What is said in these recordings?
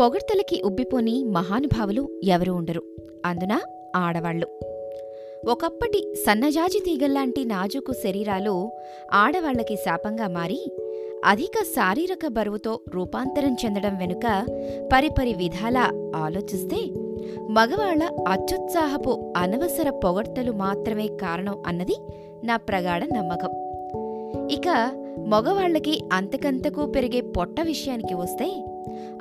పొగడ్తలకి ఉబ్బిపోని మహానుభావులు ఎవరూ ఉండరు. అందున ఆడవాళ్ళు. ఒకప్పటి సన్నజాజి తీగల్లాంటి నాజుకు శరీరాలు ఆడవాళ్ళకి శాపంగా మారి అధిక శారీరక బరువుతో రూపాంతరం చెందడం వెనుక పరిపరి విధాలా ఆలోచిస్తే మగవాళ్ళ అత్యుత్సాహపు అనవసర పొగడ్తలు మాత్రమే కారణం అన్నది నా ప్రగాఢ నమ్మకం. ఇక మగవాళ్ళకి అంతకంతకు పెరిగే పొట్ట విషయానికి వస్తే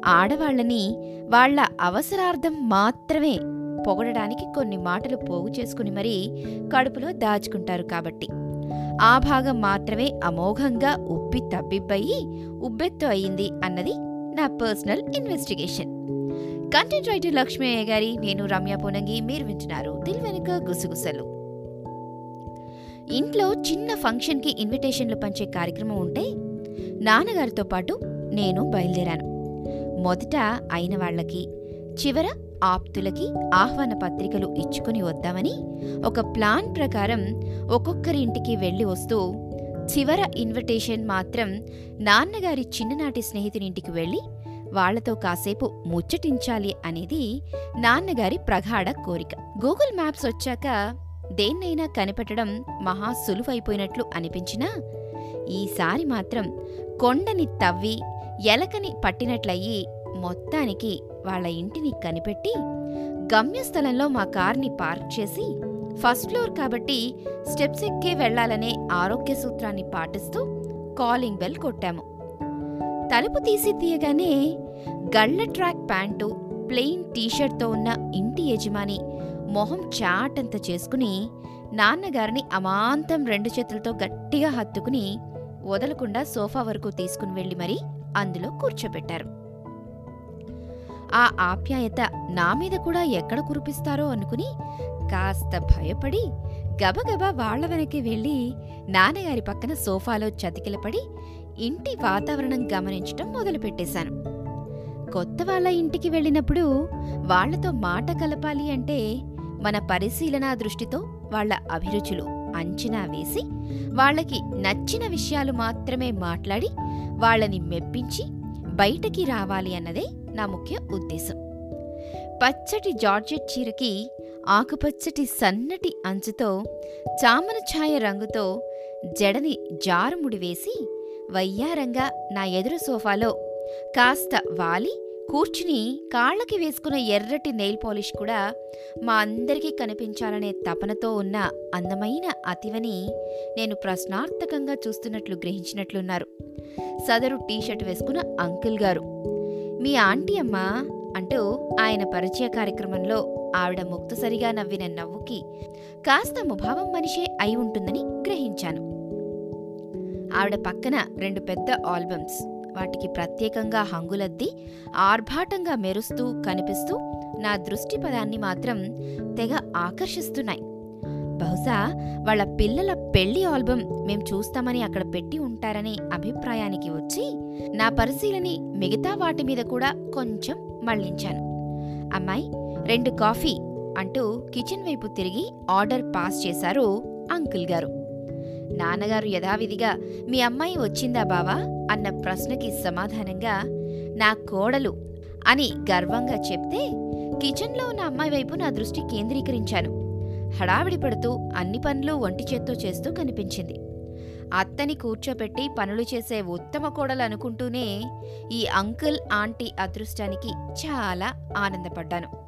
ఆడవాళ్ళని వాళ్ళ అవసరార్థం మాత్రమే పొగడడానికి కొన్ని మాటలు పోగు చేసుకుని మరీ కడుపులో దాచుకుంటారు కాబట్టి. ఆ భాగం మాత్రమే అమోఘంగా ఉబ్బి తబ్బిబ్బయి ఉబ్బెత్తు అయింది అన్నది నా personal investigation. Content writer Lakshmayya గారి నేను రమ్య పూనంగి మీరు వింటున్నారు దిల్ వెనుక గుసగుసలు. ఇంట్లో చిన్న ఫంక్షన్కి ఇన్విటేషన్లు పంచే కార్యక్రమం ఉంటే నాన్నగారితో పాటు నేను బయలుదేరాను. మొదట అయిన వాళ్ళకి చివర ఆప్తులకి ఆహ్వాన పత్రికలు ఇచ్చుకుని వద్దామని ఒక ప్లాన్ ప్రకారం ఒక్కొక్కరి ఇంటికి వెళ్ళి వస్తూ చివర ఇన్విటేషన్ మాత్రం నాన్నగారి చిన్ననాటి స్నేహితునింటికి వెళ్ళి వాళ్ళతో కాసేపు ముచ్చటించాలి అనేది నాన్నగారి ప్రగాఢ కోరిక. గూగుల్ మ్యాప్స్ వచ్చాక దేన్నైనా కనిపెట్టడం మహా సులువైపోయినట్లు అనిపించినా ఈసారి మాత్రం కొండని తవ్వి ఎలకని పట్టినట్లయి మొత్తానికి వాళ్ళ ఇంటిని కనిపెట్టి గమ్యస్థలంలో మా కార్ని పార్క్ చేసి ఫస్ట్ ఫ్లోర్ కాబట్టి స్టెప్స్ ఎక్కే వెళ్ళాలనే ఆరోగ్య సూత్రాన్ని పాటిస్తూ కాలింగ్ బెల్ కొట్టాము. తలుపు తీసి తీయగానే గళ్ళ ట్రాక్ ప్యాంటు ప్లెయిన్ టీషర్ట్తో ఉన్న ఇంటి యజమాని మొహం చాటంత చేసుకుని నాన్నగారిని అమాంతం రెండు చేతులతో గట్టిగా హత్తుకుని వదలకుండా సోఫా వరకు తీసుకుని వెళ్ళి మరీ అందులో కూర్చోబెట్టారు. ఆ ఆప్యాయత నా మీద కూడా ఎక్కడ కురిపిస్తారో అనుకుని కాస్త భయపడి గబగబా వాళ్ళ వెనక్కి వెళ్ళి నాన్నగారి పక్కన సోఫాలో చతికిలపడి ఇంటి వాతావరణం గమనించటం మొదలుపెట్టేశాను. కొత్త వాళ్ళ ఇంటికి వెళ్ళినప్పుడు వాళ్ళతో మాట కలపాలి అంటే మన పరిశీలనా దృష్టితో వాళ్ళ అభిరుచులు అంచనా వేసి వాళ్ళకి నచ్చిన విషయాలు మాత్రమే మాట్లాడి వాళ్ళని మెప్పించి బయటకి రావాలి అన్నదే నా ముఖ్య ఉద్దేశం. పచ్చటి జార్జెట్ చీరకి ఆకుపచ్చటి సన్నటి అంచుతో చామన ఛాయ రంగుతో జడని జారుముడి వేసి వయ్యారంగా నా ఎదురు సోఫాలో కాస్త వాలి కూర్చుని కాళ్ళకి వేసుకున్న ఎర్రటి నెయిల్ పాలిష్ కూడా మా అందరికీ కనిపించాలనే తపనతో ఉన్న అందమైన అతివని నేను ప్రశ్నార్థకంగా చూస్తున్నట్లు గ్రహించినట్లున్నారు. సదరు టీషర్ట్ వేసుకున్న అంకుల్ గారు. మీ ఆంటీ అమ్మా అంటూ ఆయన పరిచయ కార్యక్రమంలో ఆవిడ ముక్తసరిగా నవ్విన నవ్వుకి కాస్త ముభావం మనిషే అయి ఉంటుందని గ్రహించాను. ఆవిడ పక్కన రెండు పెద్ద ఆల్బమ్స్. వాటికి ప్రత్యేకంగా హంగులద్ది ఆర్భాటంగా మెరుస్తూ కనిపిస్తూ నా దృష్టి పదాన్ని మాత్రం తెగ ఆకర్షిస్తున్నాయి. బహుశా వాళ్ళ పిల్లల పెళ్ళి ఆల్బమ్ మేం చూస్తామని అక్కడ పెట్టి ఉంటారనే అభిప్రాయానికి వచ్చి నా పరిశీలని మిగతా వాటి మీద కూడా కొంచెం మళ్ళించాను అమ్మాయి రెండు కాఫీ అంటూ కిచెన్ వైపు తిరిగి ఆర్డర్ పాస్ చేశారు అంకుల్ గారు. నాన్నగారు యథావిధిగా మీ అమ్మాయి వచ్చిందా బావా? అన్న ప్రశ్నకి సమాధానంగా నా కోడలు అని గర్వంగా చెప్తే కిచెన్లో ఉన్న అమ్మాయి వైపు నా దృష్టి కేంద్రీకరించాను. హడావిడి పడుతూ అన్ని పనులు ఒంటి చేత్తో చేస్తూ కనిపించింది. అత్తని కూర్చోపెట్టి పనులు చేసే ఉత్తమ కోడలు అనుకుంటూనే ఈ అంకుల్ ఆంటీ అదృష్టానికి చాలా ఆనందపడ్డాను.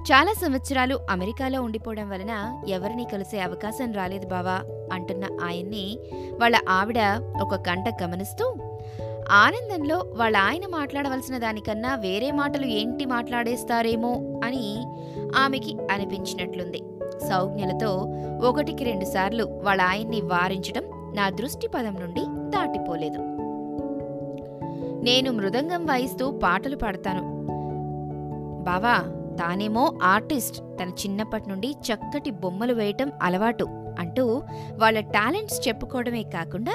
చాలా సంవత్సరాలు అమెరికాలో ఉండిపోవడం వలన ఎవరిని కలిసే అవకాశం రాలేదు బావా అంటున్న ఆయన్ని వాళ్ళ ఆవిడ ఒక గంట గమనిస్తూ ఆనందంలో వాళ్ళ ఆయన మాట్లాడవలసిన దానికన్నా వేరే మాటలు ఏంటి మాట్లాడేస్తారేమో అని ఆమెకి అనిపించినట్లుంది. సౌజ్ఞలతో ఒకటికి రెండుసార్లు వాళ్ళ ఆయన్ని వారించడం నా దృష్టి పదం నుండి దాటిపోలేదు. నేను మృదంగం వాయిస్తూ పాటలు పాడతాను. బావా తానేమో ఆర్టిస్ట్. తన చిన్నప్పటి నుండి చక్కటి బొమ్మలు వేయటం అలవాటు అంటూ వాళ్ళ టాలెంట్స్ చెప్పుకోవడమే కాకుండా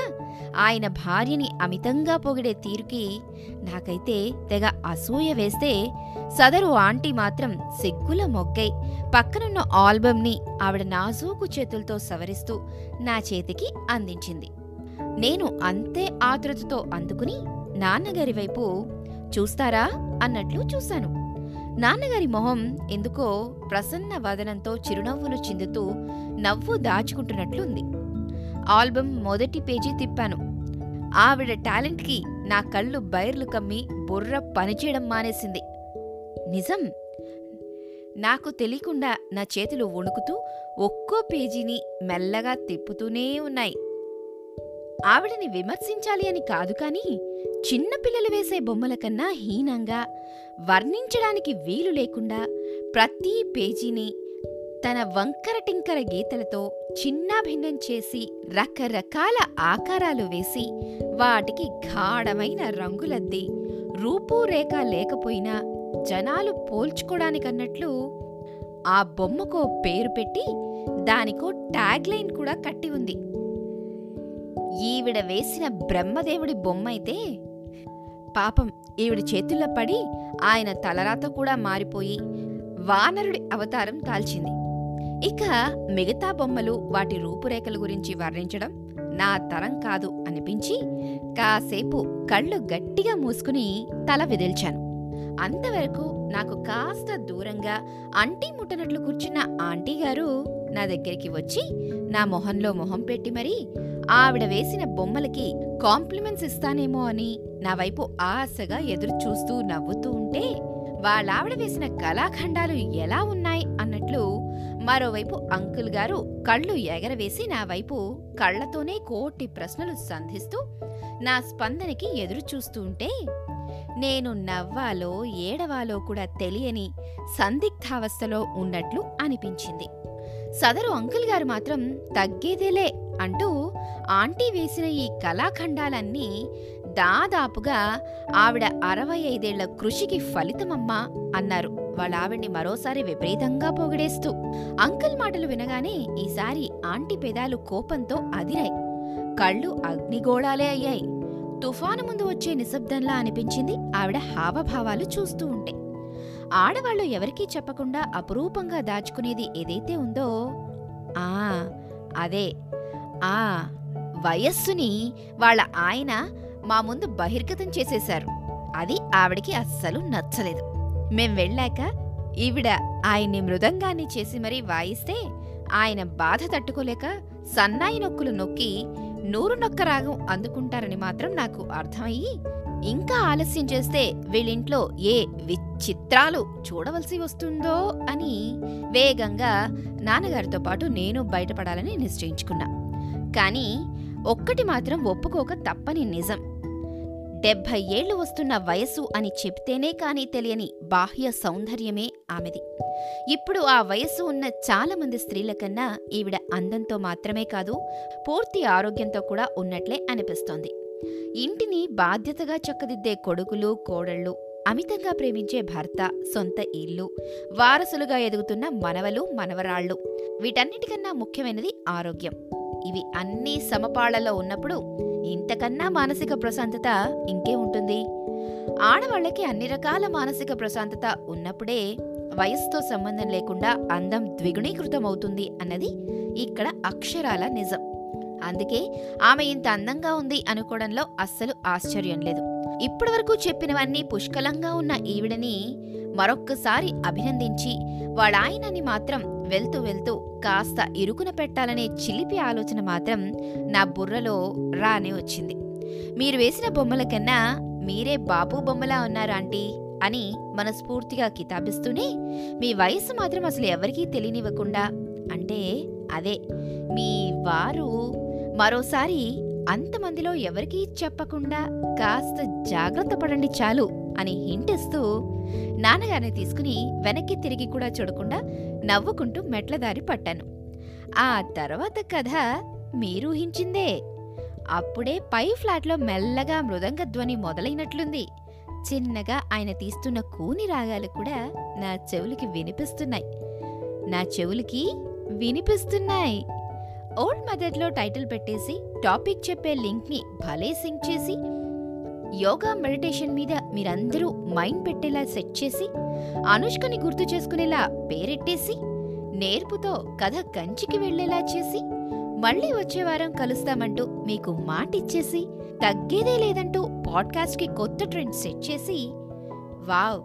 ఆయన భార్యని అమితంగా పొగిడే తీరుకి నాకైతే తెగ అసూయ వేస్తే సదరు ఆంటీ మాత్రం సిగ్గుల మొగ్గై పక్కనున్న ఆల్బమ్ని ఆవిడ నాజూకు చేతులతో సవరిస్తూ నా చేతికి అందించింది. నేను అంతే ఆతృతతో అందుకుని నాన్నగారి వైపు చూస్తారా అన్నట్లు చూశాను. నాన్నగారి మొహం ఎందుకో ప్రసన్న వదనంతో చిరునవ్వులు చిందుతూ నవ్వు దాచుకుంటున్నట్లుంది. ఆల్బమ్ మొదటి పేజీ తిప్పాను. ఆవిడ టాలెంట్కి నా కళ్ళు బైర్లు కమ్మి బుర్ర పనిచేయడం మానేసింది. నిజం? నాకు తెలియకుండా నా చేతులు వణుకుతూ ఒక్కో పేజీని మెల్లగా తిప్పుతూనే ఉన్నాయి. ఆవిడని విమర్శించాలి అని కాదు కానీ చిన్నపిల్లలు వేసే బొమ్మల కన్నా హీనంగా వర్ణించడానికి వీలు లేకుండా ప్రతి పేజీని తన వంకర టింకర గీతలతో చిన్నాభిన్నం చేసి రకరకాల ఆకారాలు వేసి వాటికి గాఢమైన రంగులద్ది. రూపురేఖ లేకపోయినా జనాలు పోల్చుకోడానికన్నట్లు ఆ బొమ్మకో పేరు పెట్టి దానికో ట్యాగ్ లైన్ కూడా కట్టి ఉంది. ఈవిడ వేసిన బ్రహ్మదేవుడి బొమ్మ అయితే పాపం ఈవిడి చేతుల్లో పడి ఆయన తలరాత కూడా మారిపోయి వానరుడి అవతారం దాల్చింది ఇక మిగతా బొమ్మలు వాటి రూపురేఖల గురించి వర్ణించడం నా తరం కాదు అనిపించి కాసేపు కళ్ళు గట్టిగా మూసుకుని తల విదిల్చాను. అంతవరకు నాకు కాస్త దూరంగా అంటీ ముట్టనట్లు కూర్చున్న ఆంటీ గారు నా దగ్గరికి వచ్చి నా మొహంలో మొహం పెట్టి మరీ ఆవిడ వేసిన బొమ్మలకి కాంప్లిమెంట్స్ ఇస్తానేమో అని నా వైపు ఆశగా ఎదురు చూస్తూ నవ్వుతూ ఉంటే వాళ్ళావిడ వేసిన కళాఖండాలు ఎలా ఉన్నాయి అన్నట్లు మరోవైపు అంకుల్ గారు కళ్ళు ఎగరవేసి నా వైపు కళ్ళతోనే కోటి ప్రశ్నలు సంధిస్తూ నా స్పందనకి ఎదురు చూస్తూ ఉంటే నేను నవ్వాలో ఏడవాలో కూడా తెలియని సందిగ్ధావస్థలో ఉన్నట్లు అనిపించింది. సదరు అంకుల్ గారు మాత్రం తగ్గేదేలే అంటూ ఆంటీ వేసిన ఈ కళాఖండాలన్నీ దాదాపుగా ఆవిడ అరవై ఐదేళ్ళ కృషికి ఫలితమమ్మా అన్నారు. వాళ్ళ ఆవిడ్ని మరోసారి విపరీతంగా పొగిడేస్తూ అంకుల్ మాటలు వినగానే ఈసారి ఆంటీ పెదాలు కోపంతో అదిరాయి. కళ్ళు అగ్నిగోళాలే అయ్యాయి. తుఫాను ముందు వచ్చే నిశ్శబ్దంలా అనిపించింది ఆవిడ హావభావాలు చూస్తూ ఉంటే. ఆడవాళ్ళు ఎవరికీ చెప్పకుండా అపురూపంగా దాచుకునేది ఏదైతే ఉందో ఆ అదే. ఆ వయస్సుని వాళ్ళ ఆయన మా ముందు బహిర్గతం చేసేశారు. అది ఆవిడికి అస్సలు నచ్చలేదు. మేం వెళ్ళాక ఈవిడ ఆయన్ని మృదంగాన్ని చేసి మరీ వాయిస్తే ఆయన బాధ తట్టుకోలేక సన్నాయి నొక్కులు నొక్కి నూరు నొక్క రాగం అందుకుంటారని మాత్రం నాకు అర్థమయ్యి ఇంకా ఆలస్యం చేస్తే వీళ్ళింట్లో ఏ విచిత్రాలు చూడవలసి వస్తుందో అని వేగంగా నాన్నగారితో పాటు నేను బయటపడాలని నిశ్చయించుకున్నా. కానీ ఒక్కటి మాత్రం ఒప్పుకోక తప్పని నిజం. డెబ్భై ఏళ్ళు వస్తున్న వయసు అని చెప్తేనే కానీ తెలియని బాహ్య సౌందర్యమే ఆమెది. ఇప్పుడు ఆ వయస్సు ఉన్న చాలామంది స్త్రీల కన్నా ఈవిడ అందంతో మాత్రమే కాదు పూర్తి ఆరోగ్యంతో కూడా ఉన్నట్లే అనిపిస్తోంది. ఇంటిని బాధ్యతగా చక్కదిద్దే కొడుకులు కోడళ్ళు అమితంగా ప్రేమించే భర్త సొంత ఇల్లు వారసులుగా ఎదుగుతున్న మనవలు మనవరాళ్ళు. వీటన్నిటికన్నా ముఖ్యమైనది ఆరోగ్యం. ఇవి అన్నీ సమపాళ్ళలో ఉన్నప్పుడు ఇంతకన్నా మానసిక ప్రశాంతత ఇంకే ఉంటుంది. ఆడవాళ్ళకి అన్ని రకాల మానసిక ప్రశాంతత ఉన్నప్పుడే వయస్సుతో సంబంధం లేకుండా అందం ద్విగుణీకృతం అవుతుంది అన్నది ఇక్కడ అక్షరాల నిజం. అందుకే ఆమె ఇంత అందంగా ఉంది అనుకోవడంలో అస్సలు ఆశ్చర్యం లేదు. ఇప్పటివరకు చెప్పినవన్నీ పుష్కలంగా ఉన్న ఈవిడని మరొక్కసారి అభినందించి వాడాయనని మాత్రం వెళ్తూ వెళ్తూ కాస్త ఇరుకున పెట్టాలనే చిలిపి ఆలోచన మాత్రం నా బుర్రలో రానే వచ్చింది. మీరు వేసిన బొమ్మల కన్నా మీరే బాబు బొమ్మలా ఉన్నారు ఆంటీ అని మనస్ఫూర్తిగా కితాబిస్తూనే మీ వయస్సు మాత్రం అసలు ఎవరికీ తెలియనివ్వకుండా అంటే అదే మీ వారు మరోసారి అంతమందిలో ఎవరికీ చెప్పకుండా కాస్త జాగ్రత్త పడండి చాలు అని హింటిస్తూ నాన్నగారిని తీసుకుని వెనక్కి తిరిగి కూడా చూడకుండా నవ్వుకుంటూ మెట్లదారి పట్టాను. ఆ తర్వాత కథ మీరు ఊహించిందే. అప్పుడే పై ఫ్లాట్లో మెల్లగా మృదంగ ధ్వని మొదలైనట్లుంది. చిన్నగా ఆయన తీస్తున్న కూని రాగాలు కూడా నా చెవులకి వినిపిస్తున్నాయి. నా చెవులకి వినిపిస్తున్నాయి. ఓల్డ్ మెథడ్లో టైటిల్ పెట్టేసి టాపిక్ చెప్పే లింక్ని భలే సింక్ చేసి యోగా మెడిటేషన్ మీద మీరందరూ మైండ్ పెట్టేలా సెట్ చేసి అనుష్కని గుర్తు చేసుకునేలా పేరెట్టేసి నేర్పుతో కథ కంచికి వెళ్ళేలా చేసి మళ్ళీ వచ్చే వారం కలుస్తామంటూ మీకు మాటిచ్చేసి తగ్గేదే లేదంటూ పాడ్కాస్ట్కి కొత్త ట్రెండ్ సెట్ చేసి వావ్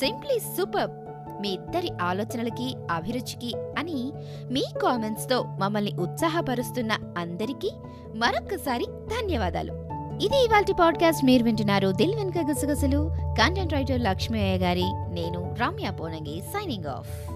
సింప్లీ సూపర్! మీ ఇద్దరి ఆలోచనలకి అభిరుచికి అని మీ కామెంట్స్తో మమ్మల్ని ఉత్సాహపరుస్తున్న అందరికీ మరొక్కసారి ధన్యవాదాలు. ఇది ఇవాల్టి పాడ్కాస్ట్. మీరు వింటున్నారు దిల్ వెనుక గుసగుసలు. కంటెంట్ రైటర్ లక్ష్మీ అయ్య గారి నేను రమ్య పోనంగి సైనింగ్ ఆఫ్